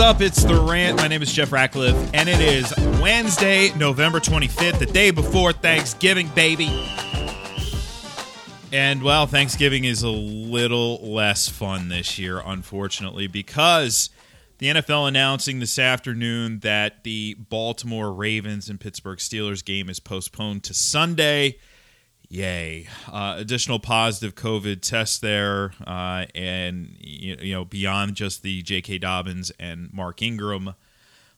Up? It's The Rant. My name is Jeff Ratcliffe, and it is Wednesday, November 25th, the day before Thanksgiving, baby. And, well, Thanksgiving is a little less fun this year, unfortunately, because the NFL announcing this afternoon that the Baltimore Ravens and Pittsburgh Steelers game is postponed to Sunday. Yay! Uh, additional positive COVID tests there, uh, and you know beyond just the J.K. Dobbins and Mark Ingram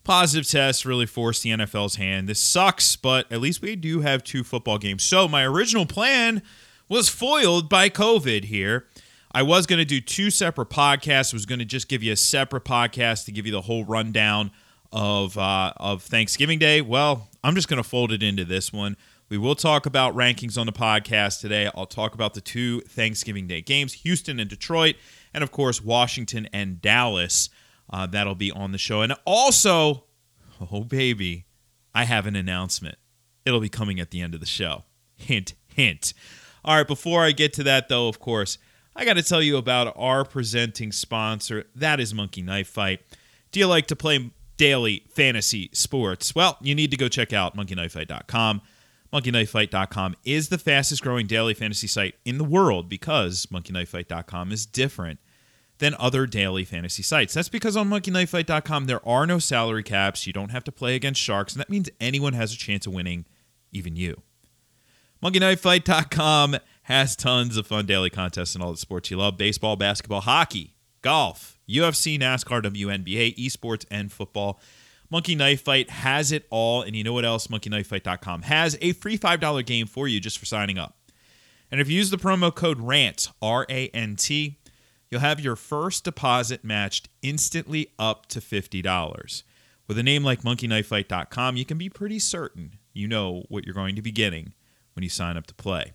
positive tests really forced the NFL's hand. This sucks, but at least we do have two football games. So my original plan was foiled by COVID here. I was going to do two separate podcasts. I was going to just give you a separate podcast to give you the whole rundown of uh, of Thanksgiving Day. Well, I'm just going to fold it into this one. We will talk about rankings on the podcast today. I'll talk about the two Thanksgiving Day games, Houston and Detroit, and of course, Washington and Dallas. Uh, that'll be on the show. And also, oh, baby, I have an announcement. It'll be coming at the end of the show. Hint, hint. All right, before I get to that, though, of course, I got to tell you about our presenting sponsor. That is Monkey Knife Fight. Do you like to play daily fantasy sports? Well, you need to go check out monkeyknifefight.com. MonkeyKnifeFight.com is the fastest growing daily fantasy site in the world because MonkeyKnifeFight.com is different than other daily fantasy sites. That's because on MonkeyKnifeFight.com there are no salary caps. You don't have to play against sharks, and that means anyone has a chance of winning, even you. MonkeyKnifeFight.com has tons of fun daily contests and all the sports you love baseball, basketball, hockey, golf, UFC, NASCAR, WNBA, esports, and football. Monkey Knife Fight has it all. And you know what else? MonkeyKnifeFight.com has a free $5 game for you just for signing up. And if you use the promo code RANT, R A N T, you'll have your first deposit matched instantly up to $50. With a name like MonkeyKnifeFight.com, you can be pretty certain you know what you're going to be getting when you sign up to play.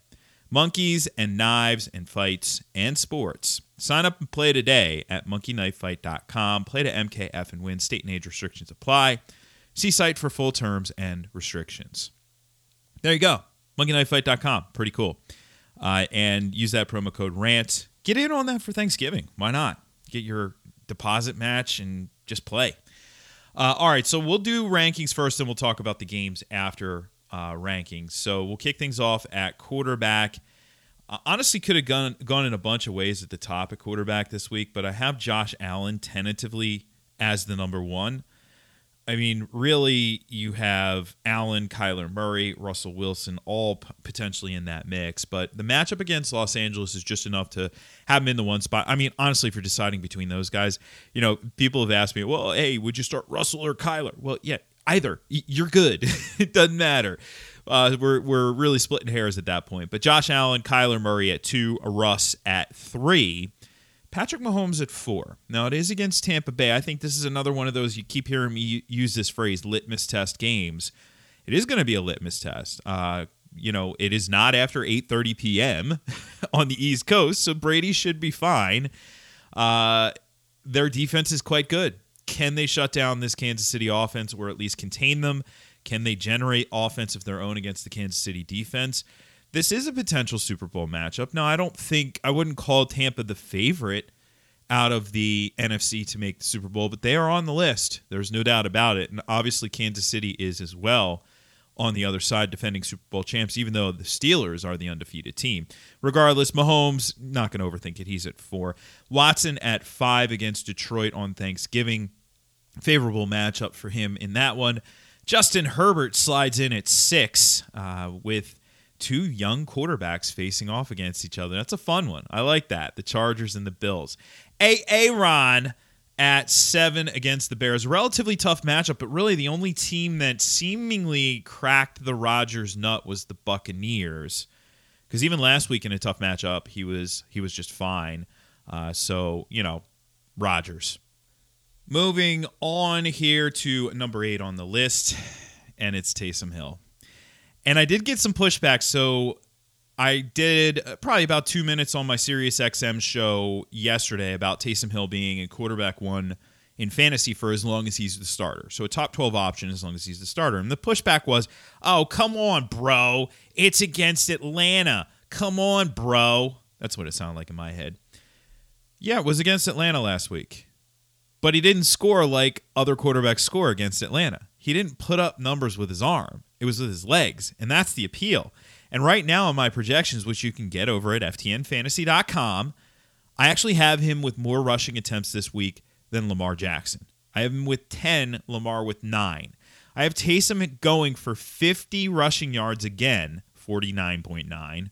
Monkeys and knives and fights and sports. Sign up and play today at monkeyknifefight.com. Play to MKF and win. State and age restrictions apply. See site for full terms and restrictions. There you go. Monkeyknifefight.com. Pretty cool. Uh, and use that promo code RANT. Get in on that for Thanksgiving. Why not? Get your deposit match and just play. Uh, all right, so we'll do rankings first, and we'll talk about the games after uh, rankings. So we'll kick things off at quarterback. Honestly, could have gone gone in a bunch of ways at the top at quarterback this week, but I have Josh Allen tentatively as the number one. I mean, really, you have Allen, Kyler Murray, Russell Wilson, all p- potentially in that mix. But the matchup against Los Angeles is just enough to have them in the one spot. I mean, honestly, if you're deciding between those guys, you know, people have asked me, well, hey, would you start Russell or Kyler? Well, yeah, either. You're good. it doesn't matter. Uh, we're, we're really splitting hairs at that point. But Josh Allen, Kyler Murray at two, Russ at three. Patrick Mahomes at four. Now, it is against Tampa Bay. I think this is another one of those, you keep hearing me use this phrase, litmus test games. It is going to be a litmus test. Uh, you know, it is not after 8.30 p.m. on the East Coast, so Brady should be fine. Uh, their defense is quite good. Can they shut down this Kansas City offense or at least contain them? Can they generate offense of their own against the Kansas City defense? This is a potential Super Bowl matchup. Now, I don't think I wouldn't call Tampa the favorite out of the NFC to make the Super Bowl, but they are on the list. There's no doubt about it. And obviously, Kansas City is as well on the other side, defending Super Bowl champs, even though the Steelers are the undefeated team. Regardless, Mahomes, not going to overthink it. He's at four. Watson at five against Detroit on Thanksgiving. Favorable matchup for him in that one. Justin Herbert slides in at six uh, with two young quarterbacks facing off against each other. That's a fun one. I like that. The Chargers and the Bills. Aaron at seven against the Bears. Relatively tough matchup, but really the only team that seemingly cracked the Rodgers nut was the Buccaneers. Because even last week in a tough matchup, he was he was just fine. Uh, so you know, Rodgers. Moving on here to number eight on the list, and it's Taysom Hill. And I did get some pushback. So I did uh, probably about two minutes on my Sirius XM show yesterday about Taysom Hill being a quarterback one in fantasy for as long as he's the starter. So a top 12 option as long as he's the starter. And the pushback was, oh, come on, bro. It's against Atlanta. Come on, bro. That's what it sounded like in my head. Yeah, it was against Atlanta last week. But he didn't score like other quarterbacks score against Atlanta. He didn't put up numbers with his arm, it was with his legs. And that's the appeal. And right now, in my projections, which you can get over at FTNFantasy.com, I actually have him with more rushing attempts this week than Lamar Jackson. I have him with 10, Lamar with 9. I have Taysom going for 50 rushing yards again, 49.9.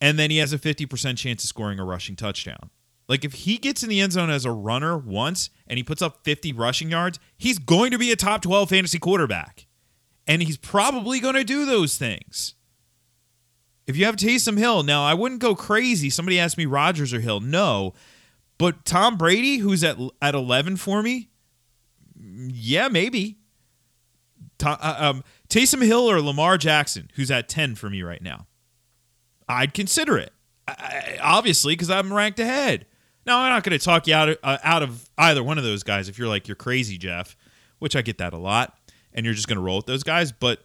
And then he has a 50% chance of scoring a rushing touchdown. Like if he gets in the end zone as a runner once and he puts up 50 rushing yards, he's going to be a top 12 fantasy quarterback. And he's probably going to do those things. If you have Taysom Hill, now I wouldn't go crazy. Somebody asked me Rodgers or Hill. No. But Tom Brady, who's at at 11 for me, yeah, maybe. Uh, um, Taysom Hill or Lamar Jackson, who's at 10 for me right now. I'd consider it. I, obviously, because I'm ranked ahead. Now, I'm not going to talk you out of, uh, out of either one of those guys if you're like, you're crazy, Jeff, which I get that a lot, and you're just going to roll with those guys. But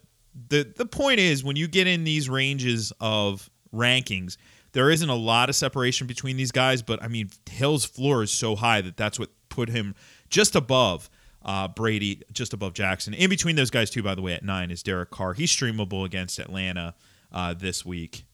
the, the point is, when you get in these ranges of rankings, there isn't a lot of separation between these guys, but I mean, Hill's floor is so high that that's what put him just above uh, Brady, just above Jackson. In between those guys, too, by the way, at nine is Derek Carr. He's streamable against Atlanta uh, this week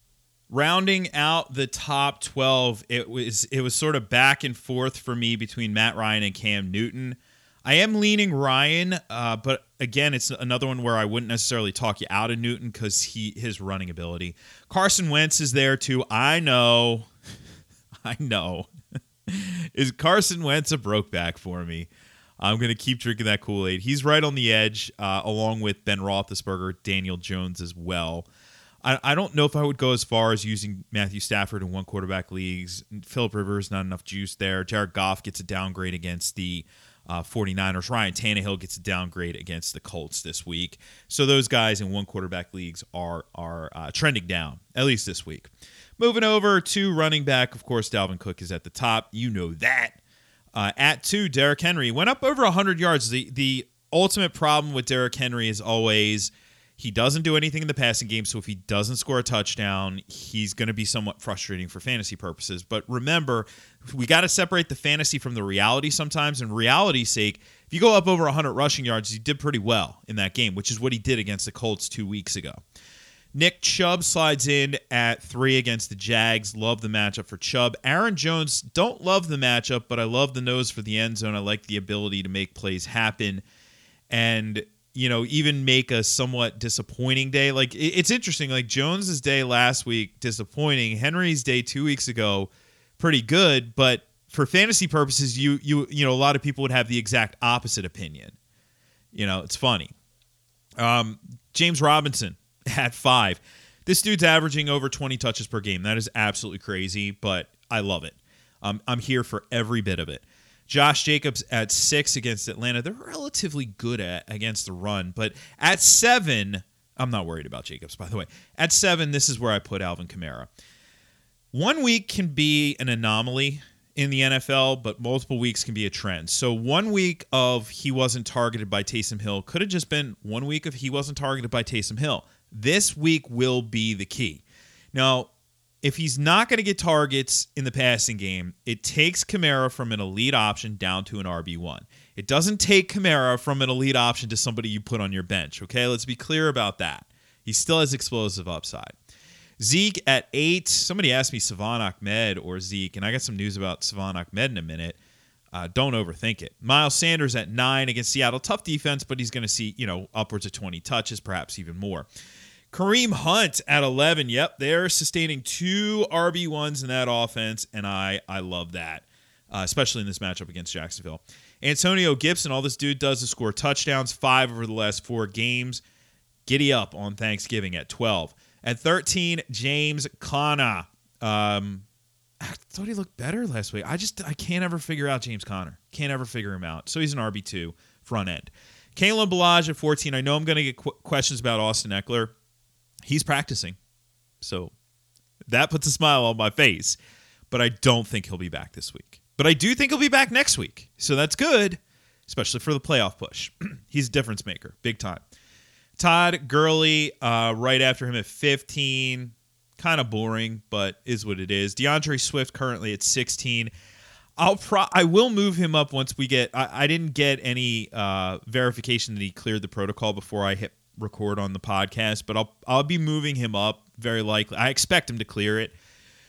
rounding out the top 12 it was it was sort of back and forth for me between matt ryan and cam newton. I am leaning ryan uh, but again it's another one where i wouldn't necessarily talk you out of newton because he his running ability. Carson wentz is there too. I know. I know. Is carson wentz a broke back for me? I'm going to keep drinking that kool-aid. He's right on the edge uh, along with ben roethlisberger daniel jones as well I, I don't know if I would go as far as using Matthew Stafford in one quarterback leagues. Philip Rivers, not enough juice there. Jared Goff gets a downgrade against the uh, 49ers. Ryan Tannehill gets a downgrade against the Colts this week. So those guys in one quarterback leagues are are uh, trending down, at least this week. Moving over to running back, of course, Dalvin Cook is at the top. You know that. Uh, at two, Derrick Henry went up over 100 yards. The the ultimate problem with Derrick Henry is always – he doesn't do anything in the passing game, so if he doesn't score a touchdown, he's going to be somewhat frustrating for fantasy purposes. But remember, we got to separate the fantasy from the reality sometimes. And reality's sake, if you go up over 100 rushing yards, he did pretty well in that game, which is what he did against the Colts two weeks ago. Nick Chubb slides in at three against the Jags. Love the matchup for Chubb. Aaron Jones, don't love the matchup, but I love the nose for the end zone. I like the ability to make plays happen. And you know, even make a somewhat disappointing day. Like it's interesting. Like Jones's day last week disappointing. Henry's day two weeks ago pretty good, but for fantasy purposes, you you you know a lot of people would have the exact opposite opinion. You know, it's funny. Um, James Robinson at five. This dude's averaging over 20 touches per game. That is absolutely crazy, but I love it. Um, I'm here for every bit of it. Josh Jacobs at six against Atlanta. They're relatively good at against the run, but at seven, I'm not worried about Jacobs, by the way. At seven, this is where I put Alvin Kamara. One week can be an anomaly in the NFL, but multiple weeks can be a trend. So one week of he wasn't targeted by Taysom Hill could have just been one week of he wasn't targeted by Taysom Hill. This week will be the key. Now, if he's not going to get targets in the passing game, it takes Kamara from an elite option down to an RB1. It doesn't take Kamara from an elite option to somebody you put on your bench. Okay, let's be clear about that. He still has explosive upside. Zeke at eight. Somebody asked me Salvon Ahmed or Zeke, and I got some news about Salvon Ahmed in a minute. Uh, don't overthink it. Miles Sanders at nine against Seattle. Tough defense, but he's going to see, you know, upwards of 20 touches, perhaps even more. Kareem Hunt at 11. Yep, they're sustaining two RB1s in that offense, and I, I love that, uh, especially in this matchup against Jacksonville. Antonio Gibson, all this dude does is score touchdowns, five over the last four games. Giddy up on Thanksgiving at 12. At 13, James Conner. Um, I thought he looked better last week. I just I can't ever figure out James Conner. Can't ever figure him out. So he's an RB two front end. Kalen Ballage at 14. I know I'm going to get qu- questions about Austin Ekeler he's practicing. So that puts a smile on my face. But I don't think he'll be back this week. But I do think he'll be back next week. So that's good, especially for the playoff push. he's a difference maker, big time. Todd Gurley, uh, right after him at 15. Kind of boring, but is what it is. D'Andre Swift currently at 16. I'll pro I will move him up once we get I, I didn't get any uh, verification that he cleared the protocol before I hit record on the podcast, but I'll I'll be moving him up very likely. I expect him to clear it.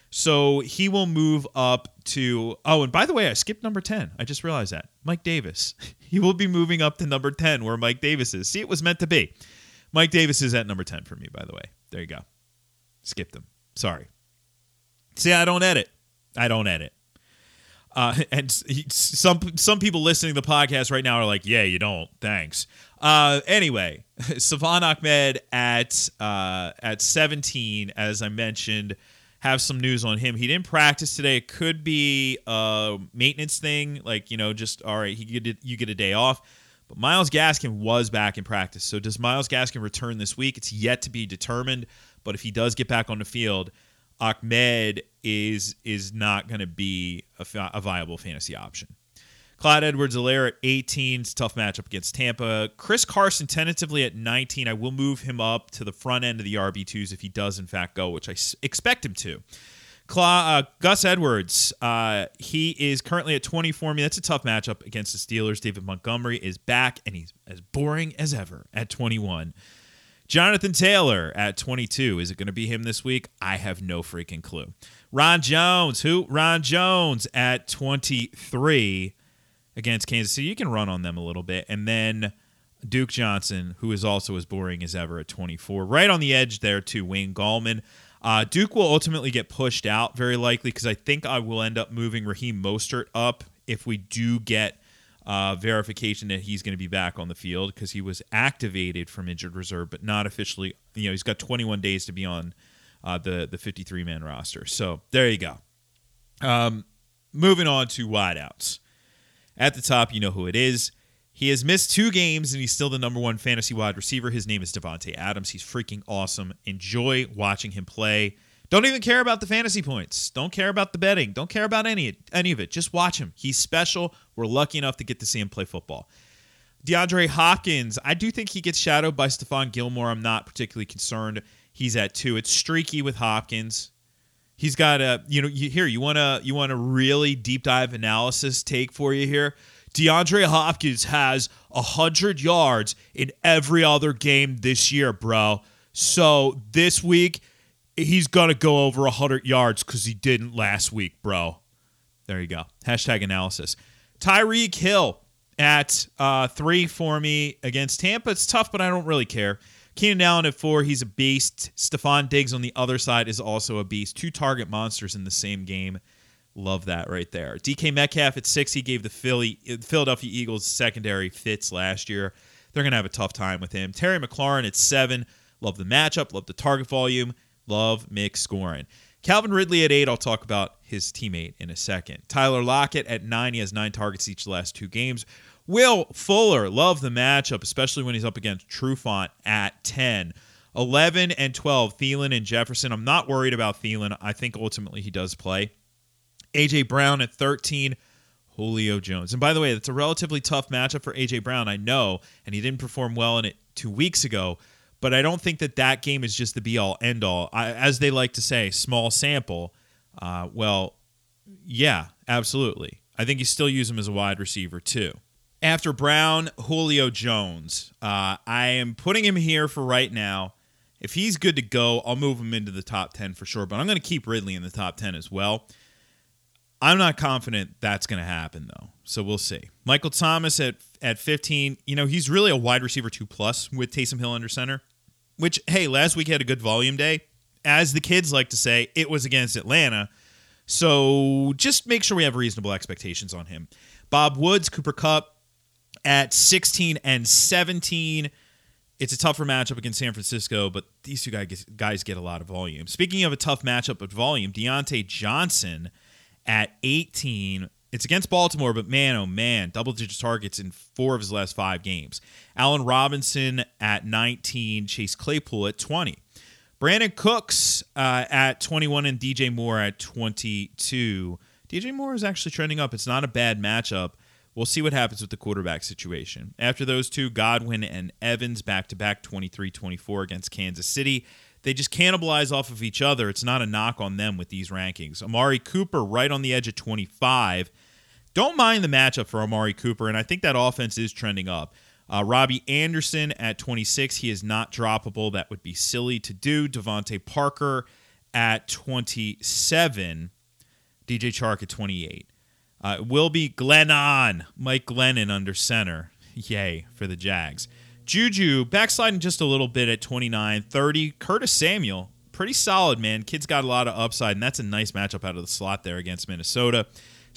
So he will move up to Oh, and by the way, I skipped number 10. I just realized that. Mike Davis. He will be moving up to number 10 where Mike Davis is. See, it was meant to be. Mike Davis is at number 10 for me, by the way. There you go. Skipped him. Sorry. See, I don't edit. I don't edit. Uh, and he, some some people listening to the podcast right now are like, "Yeah, you don't." Thanks. Uh, anyway, Salvon Ahmed at uh, at 17, as I mentioned, have some news on him. He didn't practice today. It could be a maintenance thing, like you know, just all right. He get you get a day off. But Myles Gaskin was back in practice. So does Myles Gaskin return this week? It's yet to be determined. But if he does get back on the field, Ahmed is is not going to be a, a, viable fantasy option. Clyde Edwards-Helaire at 18. It's tough matchup against Tampa. Chris Carson tentatively at 19. I will move him up to the front end of the RB2s if he does, in fact, go, which I expect him to. Cla- uh, Gus Edwards, uh, he is currently at 20 for me. That's a tough matchup against the Steelers. David Montgomery is back, and he's as boring as ever at 21. Jonathan Taylor at 22. Is it going to be him this week? I have no freaking clue. Ron Jones, who? Ron Jones at 23 against Kansas City. You can run on them a little bit. And then Duke Johnson, who is also as boring as ever at 24. Right on the edge there to Wayne Gallman. Uh, Duke will ultimately get pushed out very likely because I think I will end up moving Raheem Mostert up if we do get uh, verification that he's going to be back on the field because he was activated from injured reserve, but not officially. You know, he's got 21 days to be on uh, the the 53 man roster. So there you go. Um, moving on to wideouts. At the top, you know who it is. He has missed two games and he's still the number one fantasy wide receiver. His name is Davante Adams. He's freaking awesome. Enjoy watching him play. Don't even care about the fantasy points. Don't care about the betting. Don't care about any any of it. Just watch him. He's special. We're lucky enough to get to see him play football. DeAndre Hopkins, I do think he gets shadowed by Stephon Gilmore. I'm not particularly concerned. He's at two. It's streaky with Hopkins. He's got a you know you, here you want to you want a really deep dive analysis take for you here. DeAndre Hopkins has a hundred yards in every other game this year, bro. So this week he's gonna go over 100 yards because he didn't last week, bro. There you go. Hashtag analysis. Tyreek Hill at uh, three for me against Tampa. It's tough, but I don't really care. Keenan Allen at four, he's a beast. Stefon Diggs on the other side is also a beast. Two target monsters in the same game. Love that right there. DK Metcalf at six, he gave the Philly Philadelphia Eagles secondary fits last year. They're gonna have a tough time with him. Terry McLaurin at seven. Love the matchup, love the target volume. Love mix scoring. Calvin Ridley at eight. I'll talk about his teammate in a second. Tyler Lockett at nine. He has nine targets each last two games. Will Fuller, love the matchup, especially when he's up against Trufant at 10. 11 and 12, Thielen and Jefferson. I'm not worried about Thielen. I think ultimately he does play. AJ Brown at 13, Julio Jones. And by the way, it's a relatively tough matchup for AJ Brown, I know, and he didn't perform well in it two weeks ago but I don't think that that game is just the be all end all. As they like to say, small sample. Uh, well, yeah, absolutely. I think you still use him as a wide receiver too. After Brown, Julio Jones. Uh, I am putting him here for right now. If he's good to go, I'll move him into the top 10 for sure, but I'm going to keep Ridley in the top 10 as well. I'm not confident that's going to happen though. So we'll see. Michael Thomas at at 15, you know, he's really a wide receiver 2 plus with Taysom Hill under center. Which hey, last week had a good volume day. As the kids like to say, it was against Atlanta. So just make sure we have reasonable expectations on him. Bob Woods, Cooper Kupp at 16 and 17. It's a tougher matchup against San Francisco, but these two guys, get a lot of volume. Speaking of a tough matchup with volume, Diontae Johnson at 18. It's against Baltimore, but man, oh man, double digit targets in four of his last five games. Allen Robinson at 19, Chase Claypool at 20. Brandin Cooks uh, at 21 and DJ Moore at 22. DJ Moore is actually trending up. It's not a bad matchup. We'll see what happens with the quarterback situation. After those two, Godwin and Evans back to back 23 24 against Kansas City they just cannibalize off of each other. It's not a knock on them with these rankings. Amari Cooper right on the edge of 25. Don't mind the matchup for Amari Cooper, and I think that offense is trending up. Uh, Robbie Anderson at 26, he is not droppable. That would be silly to do. DeVante Parker at 27, DJ Chark at 28. Uh, will be Glennon, Mike Glennon under center. Yay for the Jags. Juju backsliding just a little bit at 29, 30. Curtis Samuel, pretty solid, man. Kid's got a lot of upside, and that's a nice matchup out of the slot there against Minnesota.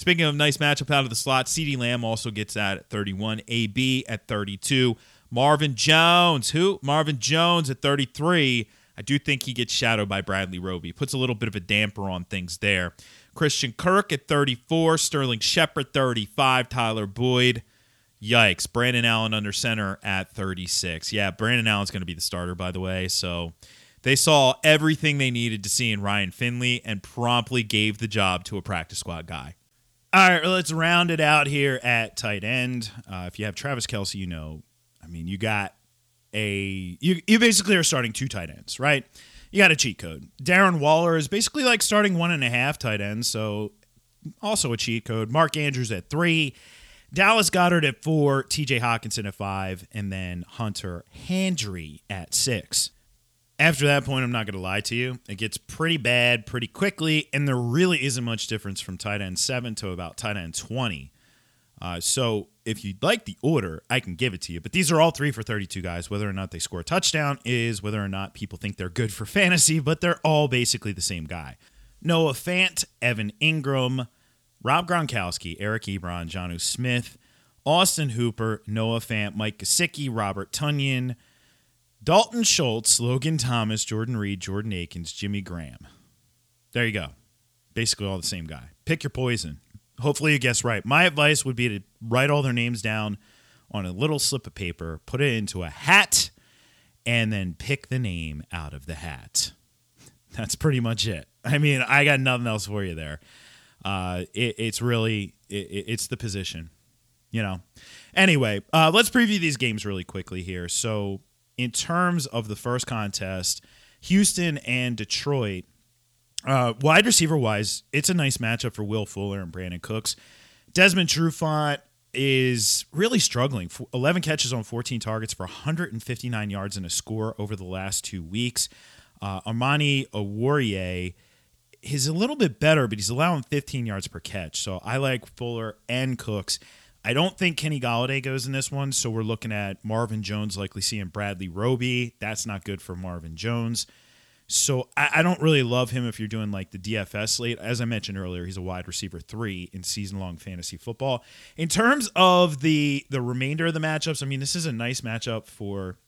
Speaking of nice matchup out of the slot, CeeDee Lamb also gets that at 31, AB at 32. Marvin Jones, who? Marvin Jones at 33. I do think he gets shadowed by Bradley Roby. Puts a little bit of a damper on things there. Christian Kirk at 34. Sterling Shepard 35. Tyler Boyd. Yikes. Brandon Allen under center at 36. Yeah, Brandon Allen's going to be the starter, by the way. So they saw everything they needed to see in Ryan Finley and promptly gave the job to a practice squad guy. All right, let's round it out here at tight end. Uh, if you have Travis Kelce, you know, I mean, you got a you you basically are starting two tight ends, right? You got a cheat code. Darren Waller is basically like starting one and a half tight ends, so also a cheat code. Mark Andrews at three, Dallas Goedert at four, T.J. Hockenson at five, and then Hunter Henry at six after that point, I'm not going to lie to you. It gets pretty bad pretty quickly, and there really isn't much difference from tight end 7 to about tight end 20. Uh, so if you'd like the order, I can give it to you. But these are all three for 32 guys. Whether or not they score a touchdown is whether or not people think they're good for fantasy, but they're all basically the same guy. Noah Fant, Evan Engram, Rob Gronkowski, Eric Ebron, Jonnu Smith, Austin Hooper, Noah Fant, Mike Gesicki, Robert Tonyan, Dalton Schultz, Logan Thomas, Jordan Reed, Jordan Akins, Jimmy Graham. There you go. Basically all the same guy. Pick your poison. Hopefully you guess right. My advice would be to write all their names down on a little slip of paper, put it into a hat, and then pick the name out of the hat. That's pretty much it. I mean, I got nothing else for you there. Uh, it, it's really it, it's the position, you know. Anyway, uh, let's preview these games really quickly here. So in terms of the first contest, Houston and Detroit, uh, wide receiver wise, it's a nice matchup for Will Fuller and Brandin Cooks. Desmond Trufant is really struggling. 11 catches on 14 targets for 159 yards and a score over the last two weeks. Uh, Amani Oruwariye is a little bit better, but he's allowing 15 yards per catch. So I like Fuller and Cooks. I don't think Kenny Golladay goes in this one, so we're looking at Marvin Jones likely seeing Bradley Roby. That's not good for Marvin Jones. So I, I, don't really love him if you're doing like the DFS slate. As I mentioned earlier, he's a wide receiver three in season long fantasy football. In terms of the the remainder of the matchups, I mean, this is a nice matchup for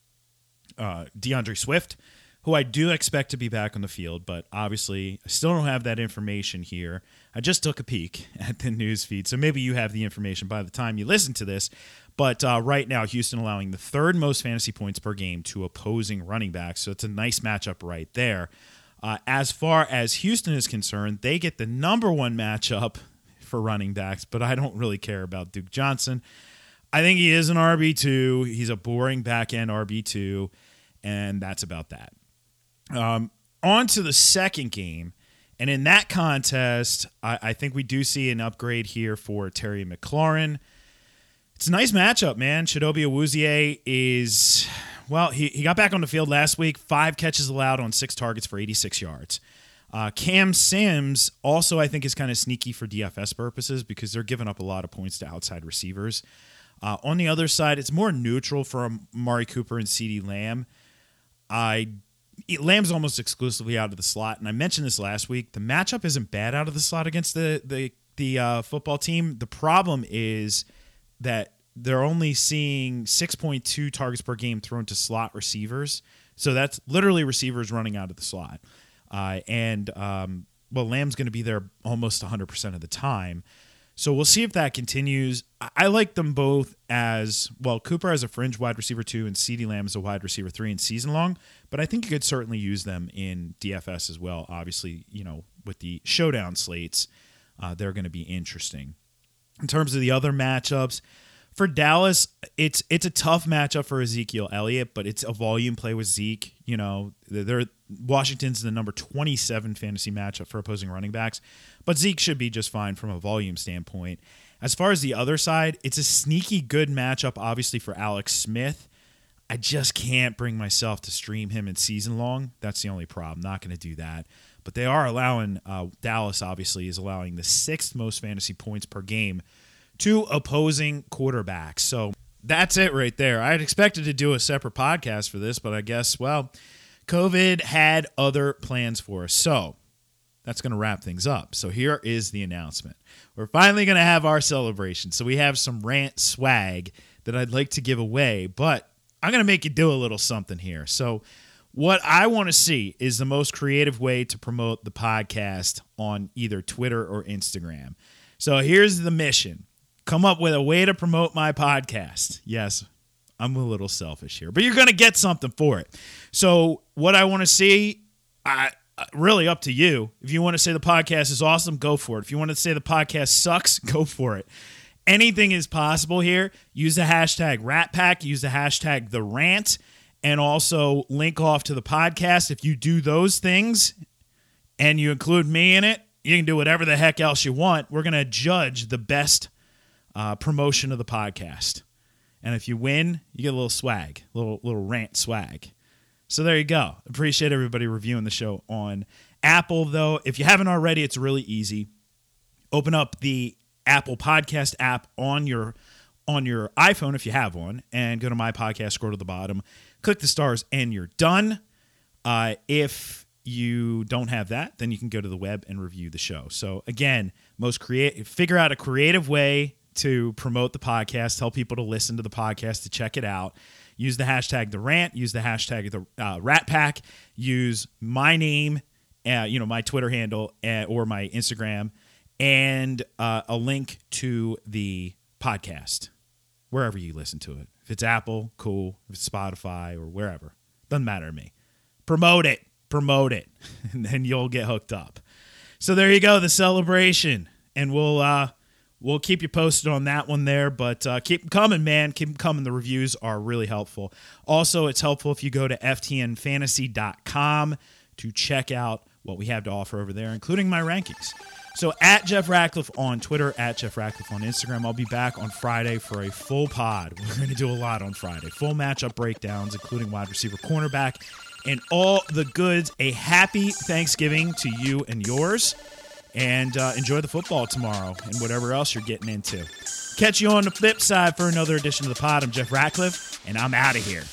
uh, D'Andre Swift who I do expect to be back on the field, but obviously I still don't have that information here. I just took a peek at the news feed, so maybe you have the information by the time you listen to this. But uh, right now, Houston allowing the third most fantasy points per game to opposing running backs, so it's a nice matchup right there. Uh, as far as Houston is concerned, they get the number one matchup for running backs, but I don't really care about Duke Johnson. I think he is an RB2. He's a boring back end RB2, and that's about that. Um, on to the second game. And in that contest, I, I, think we do see an upgrade here for Terry McLaurin. It's a nice matchup, man. Chidobe Awuzie is, well, he, he got back on the field last week, five catches allowed on six targets for 86 yards. Uh, Cam Sims also, I think, is kind of sneaky for DFS purposes because they're giving up a lot of points to outside receivers. Uh, on the other side, it's more neutral for Mari Cooper and CeeDee Lamb. I Lamb's almost exclusively out of the slot, and I mentioned this last week. The matchup isn't bad out of the slot against the the the uh, football team. The problem is that they're only seeing 6.2 targets per game thrown to slot receivers. So that's literally receivers running out of the slot. Uh, and um, well, Lamb's going to be there almost 100% of the time. So we'll see if that continues. I like them both as well. Cooper as a fringe wide receiver two, and CeeDee Lamb as a wide receiver three in season long. But I think you could certainly use them in DFS as well. Obviously, you know, with the showdown slates, uh, they're going to be interesting. In terms of the other matchups, for Dallas, it's it's a tough matchup for Ezekiel Elliott, but it's a volume play with Zeke. You know, they're Washington's the number 27 fantasy matchup for opposing running backs, but Zeke should be just fine from a volume standpoint. As far as the other side, it's a sneaky good matchup, obviously, for Alex Smith. I just can't bring myself to stream him in season long. That's the only problem. Not going to do that. But they are allowing, uh, Dallas obviously is allowing the sixth most fantasy points per game to opposing quarterbacks. So that's it right there. I had expected to do a separate podcast for this, but I guess, well, COVID had other plans for us. So that's going to wrap things up. So here is the announcement. We're finally going to have our celebration. So we have some rant swag that I'd like to give away, but I'm going to make you do a little something here. So what I want to see is the most creative way to promote the podcast on either Twitter or Instagram. So here's the mission come up with a way to promote my podcast. Yes, I'm a little selfish here, but you're going to get something for it. So, what I want to see, I really up to you. If you want to say the podcast is awesome, go for it. If you want to say the podcast sucks, go for it. Anything is possible here. Use the hashtag Rat Pack, use the hashtag The Rant, and also link off to the podcast. If you do those things and you include me in it, you can do whatever the heck else you want. We're going to judge the best uh, promotion of the podcast. And if you win, you get a little swag, little little rant swag. So there you go. Appreciate everybody reviewing the show on Apple though. If you haven't already, it's really easy. Open up the Apple Podcast app on your on your iPhone if you have one and go to my podcast, scroll to the bottom, click the stars and you're done. Uh, if you don't have that, then you can go to the web and review the show. So again, most create figure out a creative way to promote the podcast, tell people to listen to the podcast, to check it out. Use the hashtag the rant, use the hashtag the uh, rat pack, use my name, uh, you know, my Twitter handle uh, or my Instagram, and uh, a link to the podcast wherever you listen to it. If it's Apple, cool. If it's Spotify or wherever, doesn't matter to me. Promote it, promote it, and then you'll get hooked up. So there you go, the celebration, and we'll uh, we'll keep you posted on that one there. But uh, keep coming, man. Keep coming. The reviews are really helpful. Also, it's helpful if you go to ftnfantasy.com to check out what we have to offer over there, including my rankings. So at Jeff Ratcliffe on Twitter, at Jeff Ratcliffe on Instagram. I'll be back on Friday for a full pod. We're going to do a lot on Friday. Full matchup breakdowns, including wide receiver, cornerback, and all the goods. A happy Thanksgiving to you and yours and uh, enjoy the football tomorrow and whatever else you're getting into. Catch you on the flip side for another edition of the pod. I'm Jeff Ratcliffe, and I'm out of here.